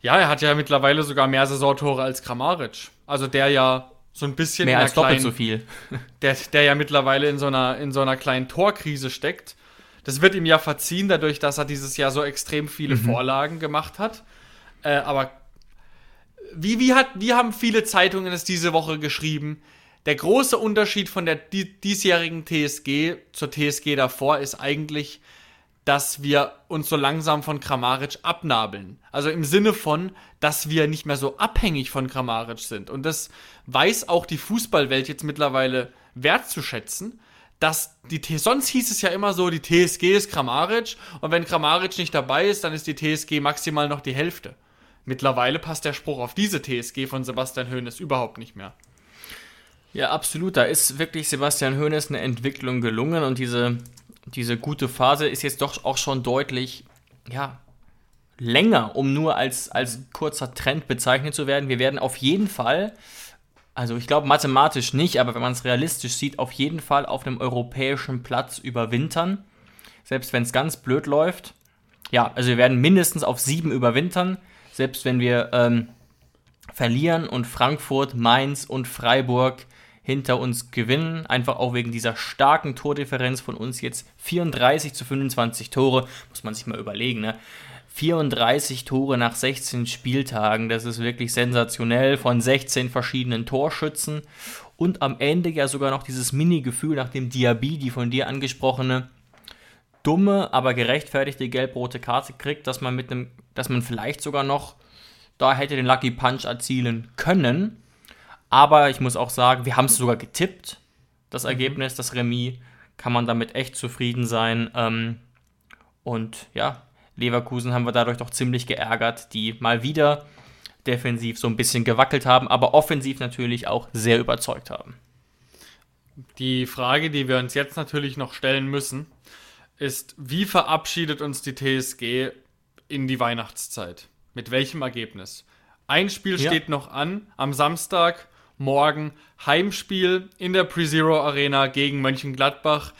Ja, er hat ja mittlerweile sogar mehr Saisontore als Kramaric. Also der ja so ein bisschen mehr als doppelt kleinen, so viel. Der, der ja mittlerweile in so, einer, in so einer kleinen Torkrise steckt. Das wird ihm ja verziehen, dadurch, dass er dieses Jahr so extrem viele mhm. Vorlagen gemacht hat. Äh, aber wie, wie, hat, wie haben viele Zeitungen es diese Woche geschrieben? Der große Unterschied von der diesjährigen TSG zur TSG davor ist eigentlich, dass wir uns so langsam von Kramaric abnabeln. Also im Sinne von, dass wir nicht mehr so abhängig von Kramaric sind. Und das weiß auch die Fußballwelt jetzt mittlerweile wertzuschätzen, dass die T sonst hieß es ja immer so, die TSG ist Kramaric und wenn Kramaric nicht dabei ist, dann ist die TSG maximal noch die Hälfte. Mittlerweile passt der Spruch auf diese TSG von Sebastian Hoeneß überhaupt nicht mehr. Ja, absolut. Da ist wirklich Sebastian Hoeneß eine Entwicklung gelungen und diese, diese gute Phase ist jetzt doch auch schon deutlich, ja, länger, um nur als, als kurzer Trend bezeichnet zu werden. Wir werden auf jeden Fall, also ich glaube mathematisch nicht, aber wenn man es realistisch sieht, auf jeden Fall auf einem europäischen Platz überwintern. Selbst wenn es ganz blöd läuft. Ja, also wir werden mindestens auf sieben überwintern. Selbst wenn wir ähm, verlieren und Frankfurt, Mainz und Freiburg hinter uns gewinnen. Einfach auch wegen dieser starken Tordifferenz von uns jetzt 34 zu 25 Tore. Muss man sich mal überlegen, ne? 34 Tore nach 16 Spieltagen, das ist wirklich sensationell von 16 verschiedenen Torschützen und am Ende ja sogar noch dieses Mini-Gefühl nach dem Diaby, die von dir angesprochene dumme, aber gerechtfertigte gelb-rote Karte kriegt, dass man mit einem, dass man vielleicht sogar noch da hätte den Lucky Punch erzielen können. Aber ich muss auch sagen, wir haben es sogar getippt, das mhm. Ergebnis, das Remis. kann man damit echt zufrieden sein. Ähm, und ja, Leverkusen haben wir dadurch doch ziemlich geärgert, die mal wieder defensiv so ein bisschen gewackelt haben, aber offensiv natürlich auch sehr überzeugt haben. Die Frage, die wir uns jetzt natürlich noch stellen müssen, ist, wie verabschiedet uns die TSG in die Weihnachtszeit? Mit welchem Ergebnis? Ein Spiel ja. steht noch an am Samstag, morgen Heimspiel in der Pre-Zero Arena gegen Mönchengladbach.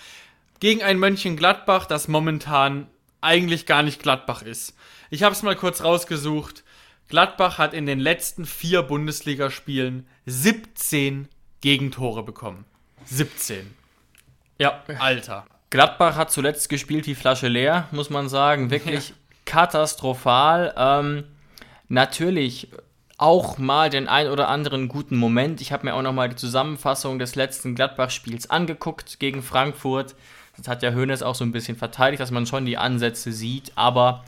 Gegen ein Mönchengladbach, das momentan eigentlich gar nicht Gladbach ist. Ich habe es mal kurz rausgesucht. Gladbach hat in den letzten vier Bundesligaspielen 17 Gegentore bekommen. 17. Ja. Alter. Gladbach hat zuletzt gespielt die Flasche leer, muss man sagen. Wirklich ja. katastrophal. Ähm, natürlich auch mal den ein oder anderen guten Moment. Ich habe mir auch nochmal die Zusammenfassung des letzten Gladbach-Spiels angeguckt gegen Frankfurt. Das hat ja Hoeneß auch so ein bisschen verteidigt, dass man schon die Ansätze sieht, aber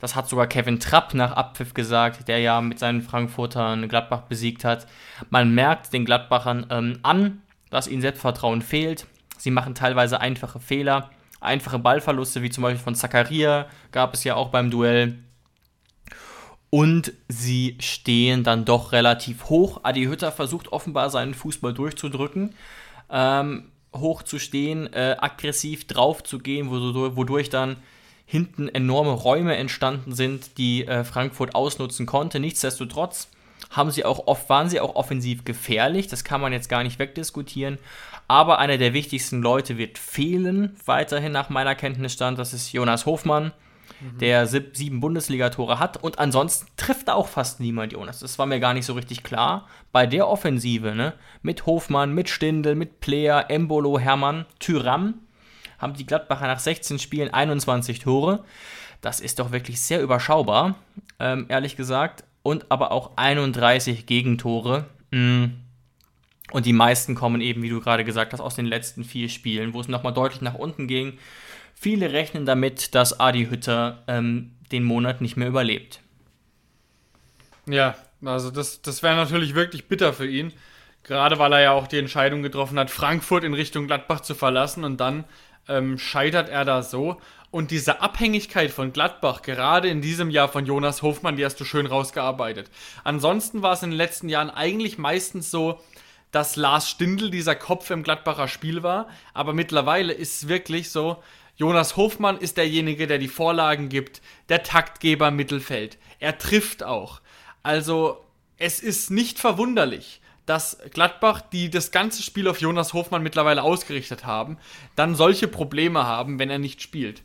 das hat sogar Kevin Trapp nach Abpfiff gesagt, der ja mit seinen Frankfurtern Gladbach besiegt hat. Man merkt den Gladbachern ähm, an, dass ihnen Selbstvertrauen fehlt. Sie machen teilweise einfache Fehler, einfache Ballverluste, wie zum Beispiel von Zakaria gab es ja auch beim Duell. Und sie stehen dann doch relativ hoch. Adi Hütter versucht offenbar seinen Fußball durchzudrücken. Ähm, hoch zu stehen, äh, aggressiv drauf zu gehen, wodurch, dann hinten enorme Räume entstanden sind, die äh, Frankfurt ausnutzen konnte. Nichtsdestotrotz haben sie auch oft, waren sie auch offensiv gefährlich, das kann man jetzt gar nicht wegdiskutieren. Aber einer der wichtigsten Leute wird fehlen, weiterhin nach meiner Kenntnisstand, das ist Jonas Hofmann der sieben Bundesligatore hat. Und ansonsten trifft auch fast niemand Jonas. Das war mir gar nicht so richtig klar. Bei der Offensive, ne, mit Hofmann, mit Stindl, mit Player, Embolo, Hermann, Tyram, haben die Gladbacher nach 16 Spielen 21 Tore. Das ist doch wirklich sehr überschaubar, ähm, ehrlich gesagt. Und aber auch 31 Gegentore. Mm. Und die meisten kommen eben, wie du gerade gesagt hast, aus den letzten vier Spielen, wo es nochmal deutlich nach unten ging. Viele rechnen damit, dass Adi Hütter ähm, den Monat nicht mehr überlebt. Ja, also das, das wäre natürlich wirklich bitter für ihn. Gerade weil er ja auch die Entscheidung getroffen hat, Frankfurt in Richtung Gladbach zu verlassen und dann ähm, scheitert er da so. Und diese Abhängigkeit von Gladbach, gerade in diesem Jahr von Jonas Hofmann, die hast du schön rausgearbeitet. Ansonsten war es in den letzten Jahren eigentlich meistens so, dass Lars Stindl dieser Kopf im Gladbacher Spiel war. Aber mittlerweile ist es wirklich so, Jonas Hofmann ist derjenige, der die Vorlagen gibt, der Taktgeber im Mittelfeld. Er trifft auch. Also, es ist nicht verwunderlich, dass Gladbach, die das ganze Spiel auf Jonas Hofmann mittlerweile ausgerichtet haben, dann solche Probleme haben, wenn er nicht spielt.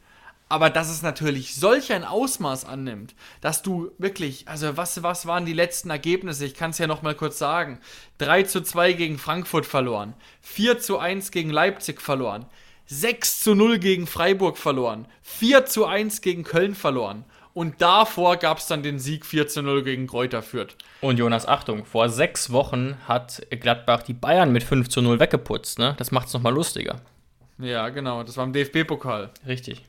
Aber dass es natürlich solch ein Ausmaß annimmt, dass du wirklich, also was, was waren die letzten Ergebnisse? Ich kann es ja nochmal kurz sagen. 3 zu 2 gegen Frankfurt verloren, 4 zu 1 gegen Leipzig verloren, 6 zu 0 gegen Freiburg verloren, 4 zu 1 gegen Köln verloren. Und davor gab es dann den Sieg 4 zu 0 gegen Kräuter Fürth. Und Jonas, Achtung, vor sechs Wochen hat Gladbach die Bayern mit 5 zu 0 weggeputzt, ne? Das macht es nochmal lustiger. Ja, genau, das war im DFB-Pokal. Richtig.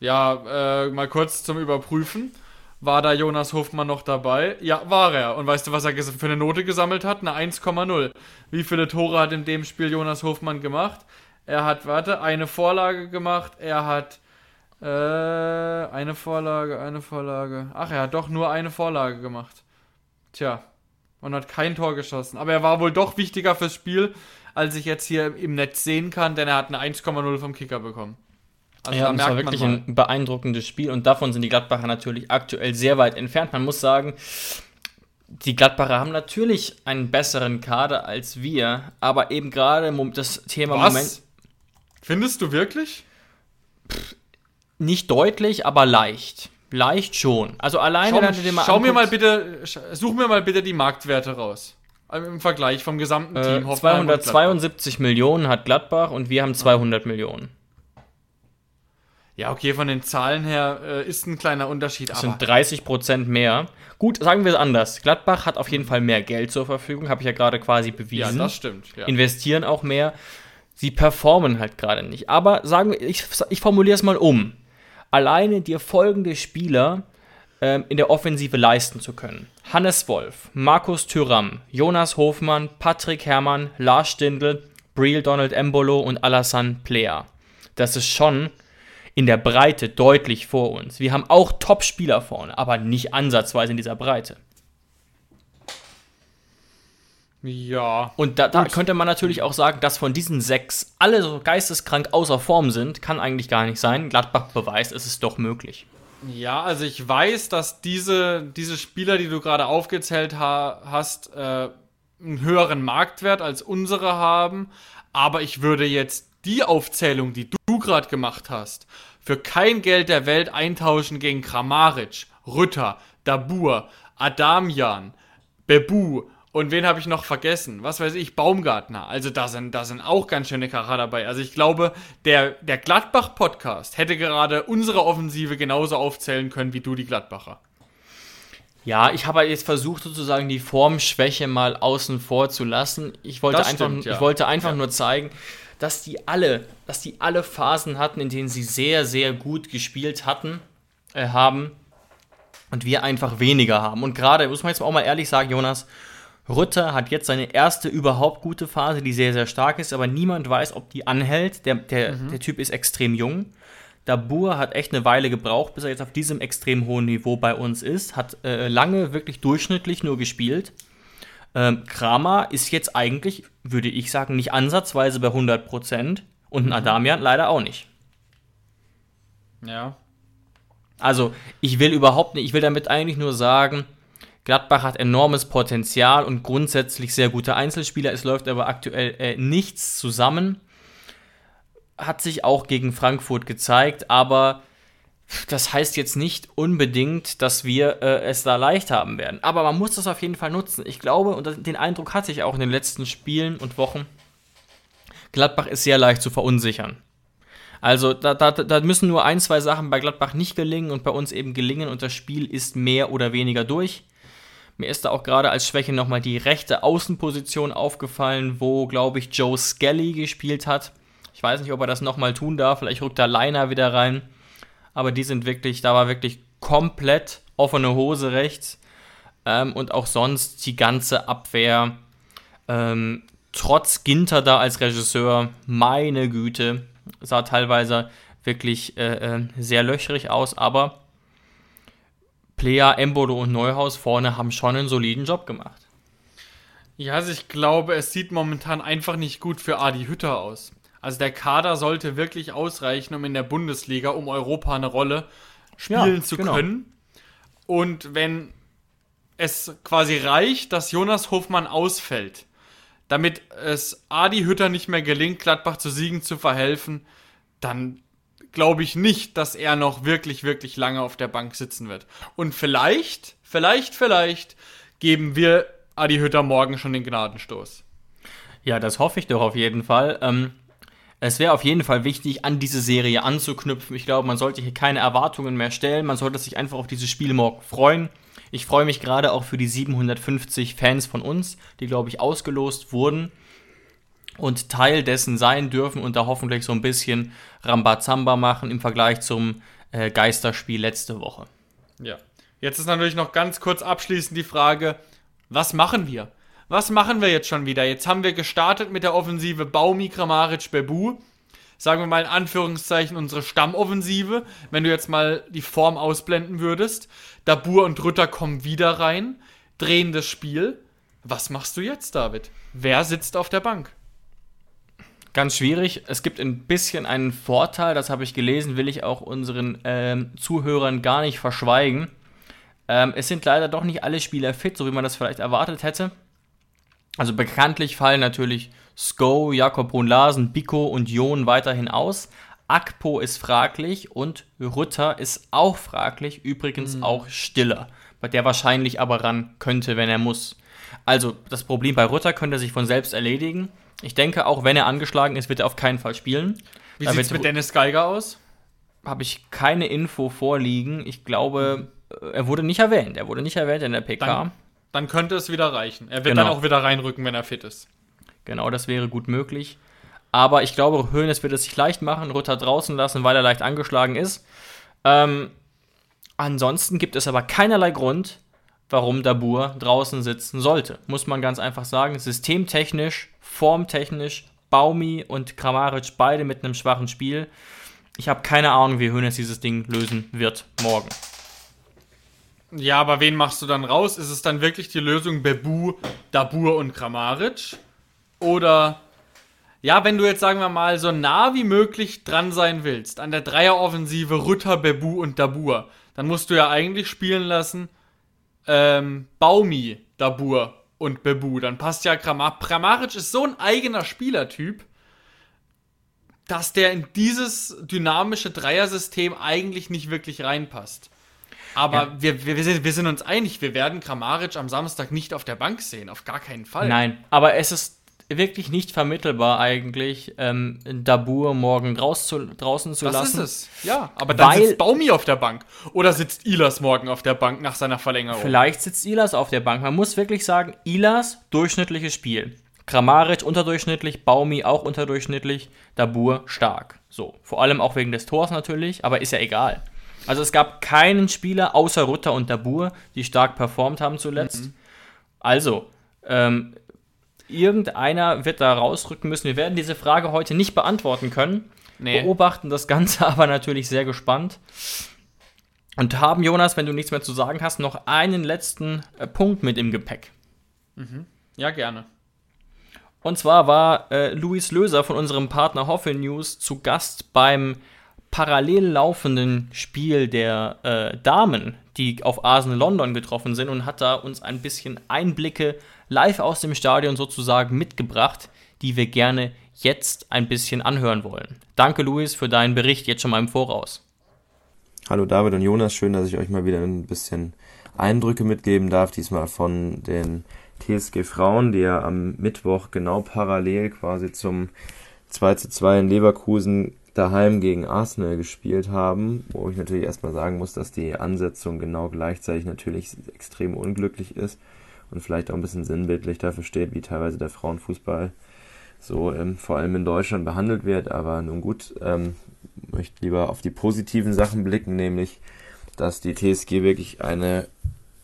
Ja, äh, mal kurz zum Überprüfen. War da Jonas Hofmann noch dabei? Ja, war er. Und weißt du, was er für eine Note gesammelt hat? Eine 1,0. Wie viele Tore hat in dem Spiel Jonas Hofmann gemacht? Er hat, warte, eine Vorlage gemacht. Er hat äh, eine Vorlage, eine Vorlage. Ach, er hat doch nur eine Vorlage gemacht. Tja. Und hat kein Tor geschossen. Aber er war wohl doch wichtiger fürs Spiel, als ich jetzt hier im Netz sehen kann, denn er hat eine 1,0 vom Kicker bekommen. Also ja, da das war wirklich ein beeindruckendes Spiel und davon sind die Gladbacher natürlich aktuell sehr weit entfernt. Man muss sagen, die Gladbacher haben natürlich einen besseren Kader als wir, aber eben gerade das Thema Was? Moment. Findest du wirklich? Pff, nicht deutlich, aber leicht. Leicht schon. Also alleine, schau, wenn du dir mal Schau mir mal bitte, such mir mal bitte die Marktwerte raus. Im Vergleich vom gesamten Team. Äh, 272 Millionen hat Gladbach und wir haben 200 Millionen. Ja, okay, von den Zahlen her äh, ist ein kleiner Unterschied. Das sind 30 Prozent mehr. Gut, sagen wir es anders. Gladbach hat auf jeden Fall mehr Geld zur Verfügung, habe ich ja gerade quasi bewiesen. Ja, das stimmt. Ja. Investieren auch mehr sie performen halt gerade nicht. Aber sagen wir, ich, ich formuliere es mal um. Alleine dir folgende Spieler ähm, in der Offensive leisten zu können. Hannes Wolf, Markus Thüram, Jonas Hofmann, Patrick Herrmann, Lars Stindl, Briel Donald Embolo und Alassane Plea. Das ist schon in der Breite deutlich vor uns. Wir haben auch Top-Spieler vorne, aber nicht ansatzweise in dieser Breite. Ja. Und da, da könnte man natürlich auch sagen, dass von diesen sechs alle so geisteskrank außer Form sind. Kann eigentlich gar nicht sein. Gladbach beweist, es ist doch möglich. Ja, also ich weiß, dass diese, diese Spieler, die du gerade aufgezählt ha hast, äh, einen höheren Marktwert als unsere haben. Aber ich würde jetzt die Aufzählung, die du gerade gemacht hast, für kein Geld der Welt eintauschen gegen Kramaric, Rütter, Dabur, Adamian, Bebu und wen habe ich noch vergessen? Was weiß ich, Baumgartner. Also da sind, da sind auch ganz schöne Kracher dabei. Also ich glaube, der, der Gladbach-Podcast hätte gerade unsere Offensive genauso aufzählen können wie du die Gladbacher. Ja, ich habe jetzt versucht, sozusagen die Formschwäche mal außen vor zu lassen. Ich wollte Das einfach, stimmt, ja. ich wollte einfach Ja. nur zeigen, dass die alle, dass die alle Phasen hatten, in denen sie sehr, sehr gut gespielt hatten, äh, haben und wir einfach weniger haben. Und gerade, muss man jetzt auch mal ehrlich sagen, Jonas, Rütter hat jetzt seine erste überhaupt gute Phase, die sehr, sehr stark ist, aber niemand weiß, ob die anhält. Der, der, der Typ ist extrem jung. Dabur hat echt eine Weile gebraucht, bis er jetzt auf diesem extrem hohen Niveau bei uns ist. Hat äh, lange wirklich durchschnittlich nur gespielt. Ähm, Kramer ist jetzt eigentlich, würde ich sagen, nicht ansatzweise bei 100% und ein Adamian leider auch nicht. Ja. Also, ich will überhaupt nicht, ich will damit eigentlich nur sagen, Gladbach hat enormes Potenzial und grundsätzlich sehr gute Einzelspieler. Es läuft aber aktuell äh, nichts zusammen. Hat sich auch gegen Frankfurt gezeigt, aber das heißt jetzt nicht unbedingt, dass wir äh, es da leicht haben werden. Aber man muss das auf jeden Fall nutzen. Ich glaube, und den Eindruck hatte ich auch in den letzten Spielen und Wochen, Gladbach ist sehr leicht zu verunsichern. Also da, da, da müssen nur ein, zwei Sachen bei Gladbach nicht gelingen und bei uns eben gelingen und das Spiel ist mehr oder weniger durch. Mir ist da auch gerade als Schwäche nochmal die rechte Außenposition aufgefallen, wo, glaube ich, Joe Skelly gespielt hat. Ich weiß nicht, ob er das nochmal tun darf. Vielleicht rückt da Leiner wieder rein. Aber die sind wirklich, da war wirklich komplett offene Hose rechts. Ähm, und auch sonst die ganze Abwehr. Ähm, trotz Ginter da als Regisseur, meine Güte, sah teilweise wirklich äh, äh, sehr löchrig aus, aber Plea, Embolo und Neuhaus vorne haben schon einen soliden Job gemacht. Ja, also ich glaube, es sieht momentan einfach nicht gut für Adi Hütter aus. Also der Kader sollte wirklich ausreichen, um in der Bundesliga um Europa eine Rolle spielen Ja, zu genau. können. Und wenn es quasi reicht, dass Jonas Hofmann ausfällt, damit es Adi Hütter nicht mehr gelingt, Gladbach zu Siegen zu verhelfen, dann glaube ich nicht, dass er noch wirklich, wirklich lange auf der Bank sitzen wird. Und vielleicht, vielleicht, vielleicht geben wir Adi Hütter morgen schon den Gnadenstoß. Ja, das hoffe ich doch auf jeden Fall. Ähm, es wäre auf jeden Fall wichtig, an diese Serie anzuknüpfen. Ich glaube, man sollte hier keine Erwartungen mehr stellen. Man sollte sich einfach auf dieses Spiel morgen freuen. Ich freue mich gerade auch für die 750 Fans von uns, die, glaube ich, ausgelost wurden und Teil dessen sein dürfen und da hoffentlich so ein bisschen Rambazamba machen im Vergleich zum äh, Geisterspiel letzte Woche. Ja. Jetzt ist natürlich noch ganz kurz abschließend die Frage, was machen wir? Was machen wir jetzt schon wieder? Jetzt haben wir gestartet mit der Offensive Baumi, Kramaric, Bebu. Sagen wir mal in Anführungszeichen unsere Stammoffensive, wenn du jetzt mal die Form ausblenden würdest. Dabur und Rütter kommen wieder rein, drehen das Spiel. Was machst du jetzt, David? Wer sitzt auf der Bank? Ganz schwierig. Es gibt ein bisschen einen Vorteil, das habe ich gelesen, will ich auch unseren ähm, Zuhörern gar nicht verschweigen. Ähm, es sind leider doch nicht alle Spieler fit, so wie man das vielleicht erwartet hätte. Also bekanntlich fallen natürlich Sko, Jakob Brun-Larsen, Biko und Jon weiterhin aus. Akpo ist fraglich und Rütter ist auch fraglich, übrigens auch Stiller, bei der wahrscheinlich aber ran könnte, wenn er muss. Also das Problem bei Rütter könnte sich von selbst erledigen. Ich denke, auch wenn er angeschlagen ist, wird er auf keinen Fall spielen. Wie sieht's wird- mit Dennis Geiger aus? Habe ich keine Info vorliegen. Ich glaube, äh, er wurde nicht erwähnt. Er wurde nicht erwähnt in der PK. Dann, dann könnte es wieder reichen. Er wird Genau. dann auch wieder reinrücken, wenn er fit ist. Genau, das wäre gut möglich. Aber ich glaube, Hoeneß wird es sich leicht machen, Rutter draußen lassen, weil er leicht angeschlagen ist. Ähm, ansonsten gibt es aber keinerlei Grund, warum Dabur draußen sitzen sollte. Muss man ganz einfach sagen. Systemtechnisch, formtechnisch, Baumi und Kramaric beide mit einem schwachen Spiel. Ich habe keine Ahnung, wie Hönes dieses Ding lösen wird morgen. Ja, aber wen machst du dann raus? Ist es dann wirklich die Lösung Bebu, Dabur und Kramaric? Oder, ja, wenn du jetzt, sagen wir mal, so nah wie möglich dran sein willst, an der Dreieroffensive Rütter, Bebu und Dabur, dann musst du ja eigentlich spielen lassen ähm, Baumi, Dabur und Bebu. Dann passt ja Kramaric. Kramaric ist so ein eigener Spielertyp, dass der in dieses dynamische Dreiersystem eigentlich nicht wirklich reinpasst. Aber ja. wir, wir, sind, wir sind uns einig, wir werden Kramaric am Samstag nicht auf der Bank sehen, auf gar keinen Fall. Nein, aber es ist wirklich nicht vermittelbar eigentlich, ähm, Dabur morgen draus zu, draußen zu das lassen. Das ist es, ja. Aber dann Weil, sitzt Baumi auf der Bank. Oder sitzt Ilas morgen auf der Bank nach seiner Verlängerung? Vielleicht sitzt Ilas auf der Bank. Man muss wirklich sagen, Ilas, durchschnittliches Spiel. Kramaric unterdurchschnittlich, Baumi auch unterdurchschnittlich, Dabur stark. So, vor allem auch wegen des Tors natürlich, aber ist ja egal. Also es gab keinen Spieler außer Rutter und Dabur, die stark performt haben zuletzt. Mhm. Also, ähm, irgendeiner wird da rausrücken müssen. Wir werden diese Frage heute nicht beantworten können. Nee. Beobachten das Ganze aber natürlich sehr gespannt. Und haben, Jonas, wenn du nichts mehr zu sagen hast, noch einen letzten äh, Punkt mit im Gepäck. Mhm. Ja, gerne. Und zwar war äh, Luis Löser von unserem Partner Hoffe News zu Gast beim parallel laufenden Spiel der äh, Damen, die auf Arsenal London getroffen sind und hat da uns ein bisschen Einblicke live aus dem Stadion sozusagen mitgebracht, die wir gerne jetzt ein bisschen anhören wollen. Danke, Luis, für deinen Bericht jetzt schon mal im Voraus. Hallo David und Jonas, schön, dass ich euch mal wieder ein bisschen Eindrücke mitgeben darf, diesmal von den TSG Frauen, die ja am Mittwoch genau parallel quasi zum 2 zu 2 in Leverkusen daheim gegen Arsenal gespielt haben, wo ich natürlich erstmal sagen muss, dass die Ansetzung genau gleichzeitig natürlich extrem unglücklich ist und vielleicht auch ein bisschen sinnbildlich dafür steht, wie teilweise der Frauenfußball so ähm, vor allem in Deutschland behandelt wird. Aber nun gut, ähm, möchte lieber auf die positiven Sachen blicken, nämlich, dass die TSG wirklich eine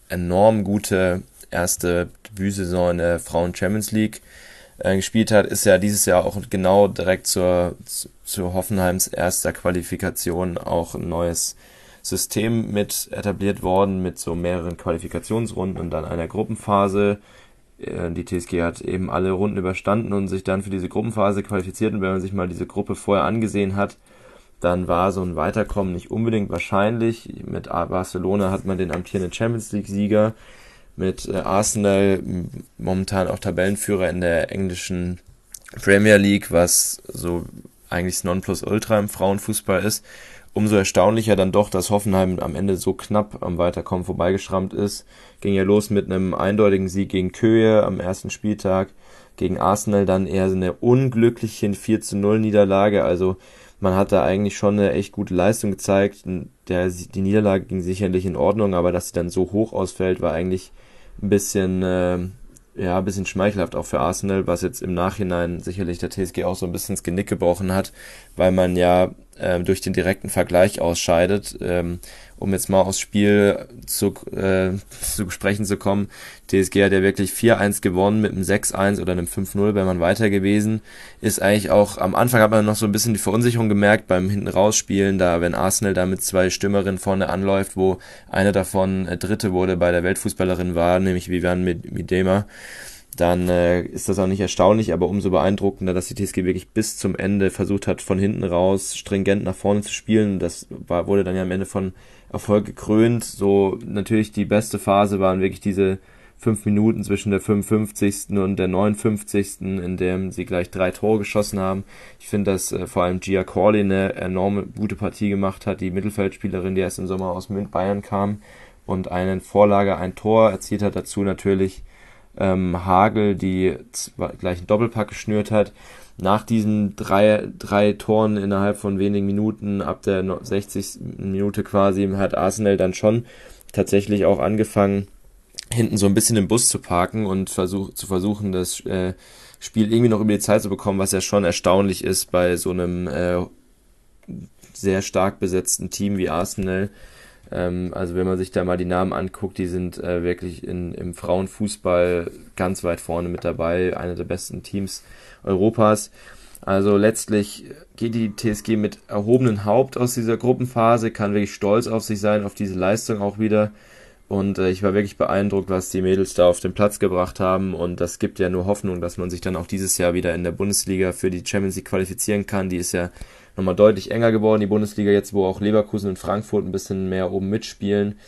enorm gute erste Debütsaison in der Frauen Champions League äh, gespielt hat, ist ja dieses Jahr auch genau direkt zur, zur Hoffenheims erster Qualifikation auch ein neues System mit etabliert worden, mit so mehreren Qualifikationsrunden und dann einer Gruppenphase. Äh, die TSG hat eben alle Runden überstanden und sich dann für diese Gruppenphase qualifiziert. Und wenn man sich mal diese Gruppe vorher angesehen hat, dann war so ein Weiterkommen nicht unbedingt wahrscheinlich. Mit Barcelona hat man den amtierenden Champions League-Sieger, mit äh, Arsenal momentan auch Tabellenführer in der englischen Premier League, was so eigentlich das Nonplusultra im Frauenfußball ist umso erstaunlicher dann doch, dass Hoffenheim am Ende so knapp am Weiterkommen vorbeigeschrammt ist. Ging ja los mit einem eindeutigen Sieg gegen Köhe am ersten Spieltag, gegen Arsenal dann eher so eine unglückliche 4 zu 0 Niederlage. Also man hat da eigentlich schon eine echt gute Leistung gezeigt. Der, die Niederlage ging sicherlich in Ordnung, aber dass sie dann so hoch ausfällt, war eigentlich ein bisschen, äh, ja, ein bisschen schmeichelhaft auch für Arsenal, was jetzt im Nachhinein sicherlich der TSG auch so ein bisschen ins Genick gebrochen hat, weil man ja äh, durch den direkten Vergleich ausscheidet. Ähm, um jetzt mal aufs Spiel zu, äh, zu sprechen zu kommen, TSG hat ja wirklich 4-1 gewonnen mit einem 6-1 oder einem 5-0, wenn man weiter gewesen. Ist eigentlich auch, am Anfang hat man noch so ein bisschen die Verunsicherung gemerkt beim hinten rausspielen, da wenn Arsenal da mit zwei Stürmerinnen vorne anläuft, wo eine davon äh, Dritte wurde bei der Weltfußballerin war, nämlich Vivian Midema dann äh, ist das auch nicht erstaunlich, aber umso beeindruckender, dass die TSG wirklich bis zum Ende versucht hat, von hinten raus stringent nach vorne zu spielen. Das war, wurde dann ja am Ende von Erfolg gekrönt. So natürlich die beste Phase waren wirklich diese fünf Minuten zwischen der 55. und der 59. in dem sie gleich drei Tore geschossen haben. Ich finde, dass äh, vor allem Gia Corley eine enorme gute Partie gemacht hat, die Mittelfeldspielerin, die erst im Sommer aus Bayern kam und einen Vorlage, ein Tor erzielt hat. Dazu natürlich ähm, Hagel, die gleich einen Doppelpack geschnürt hat. Nach diesen drei, drei Toren innerhalb von wenigen Minuten, ab der 60. Minute quasi, hat Arsenal dann schon tatsächlich auch angefangen, hinten so ein bisschen den Bus zu parken und versuch, zu versuchen, das äh, Spiel irgendwie noch über die Zeit zu bekommen, was ja schon erstaunlich ist bei so einem äh, sehr stark besetzten Team wie Arsenal. Ähm, also wenn man sich da mal die Namen anguckt, die sind äh, wirklich in, im Frauenfußball ganz weit vorne mit dabei, eine der besten Teams Europas. Also letztlich geht die TSG mit erhobenem Haupt aus dieser Gruppenphase, kann wirklich stolz auf sich sein, auf diese Leistung auch wieder. Und äh, ich war wirklich beeindruckt, was die Mädels da auf den Platz gebracht haben. Und das gibt ja nur Hoffnung, dass man sich dann auch dieses Jahr wieder in der Bundesliga für die Champions League qualifizieren kann. Die ist ja nochmal deutlich enger geworden, die Bundesliga jetzt, wo auch Leverkusen und Frankfurt ein bisschen mehr oben mitspielen.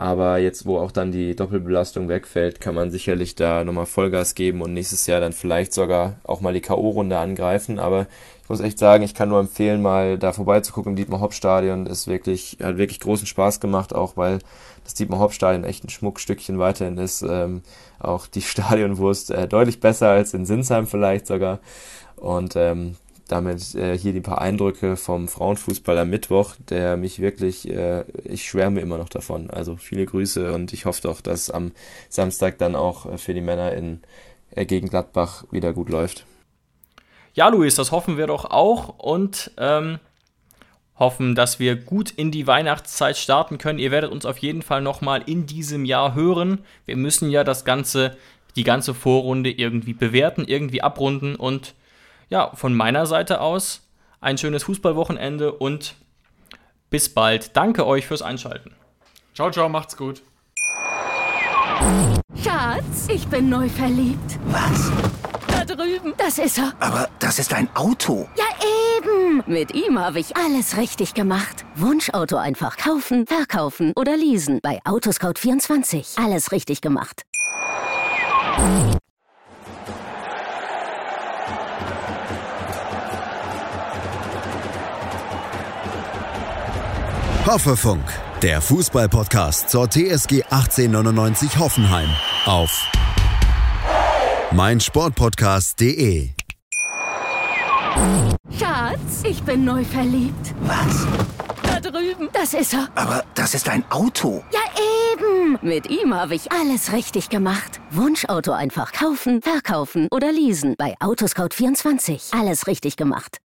Aber jetzt, wo auch dann die Doppelbelastung wegfällt, kann man sicherlich da nochmal Vollgas geben und nächstes Jahr dann vielleicht sogar auch mal die K.O.-Runde angreifen. Aber ich muss echt sagen, ich kann nur empfehlen, mal da vorbeizugucken im Dietmar-Hopp-Stadion. Ist wirklich, hat wirklich großen Spaß gemacht, auch weil das Dietmar-Hopp-Stadion echt ein Schmuckstückchen weiterhin ist. Ähm, auch die Stadionwurst äh, deutlich besser als in Sinsheim vielleicht sogar. Und ähm, damit äh, hier die paar Eindrücke vom Frauenfußball am Mittwoch, der mich wirklich, äh, ich schwärme immer noch davon. Also viele Grüße und ich hoffe doch, dass am Samstag dann auch äh, für die Männer in äh, gegen Gladbach wieder gut läuft. Ja, Luis, das hoffen wir doch auch und ähm, hoffen, dass wir gut in die Weihnachtszeit starten können. Ihr werdet uns auf jeden Fall nochmal in diesem Jahr hören. Wir müssen ja das ganze, die ganze Vorrunde irgendwie bewerten, irgendwie abrunden und ja, von meiner Seite aus ein schönes Fußballwochenende und bis bald. Danke euch fürs Einschalten. Ciao, ciao, macht's gut. Schatz, ich bin neu verliebt. Was? Da drüben. Das ist er. Aber das ist ein Auto. Ja, eben. Mit ihm habe ich alles richtig gemacht. Wunschauto einfach kaufen, verkaufen oder leasen. Bei Autoscout24. Alles richtig gemacht. Hoffefunk, der Fußballpodcast zur TSG 1899 Hoffenheim auf meinsportpodcast.de. Schatz, ich bin neu verliebt. Was? Da drüben. Das ist er. Aber das ist ein Auto. Ja, eben. Mit ihm habe ich alles richtig gemacht. Wunschauto einfach kaufen, verkaufen oder leasen. Bei Autoscout24. Alles richtig gemacht.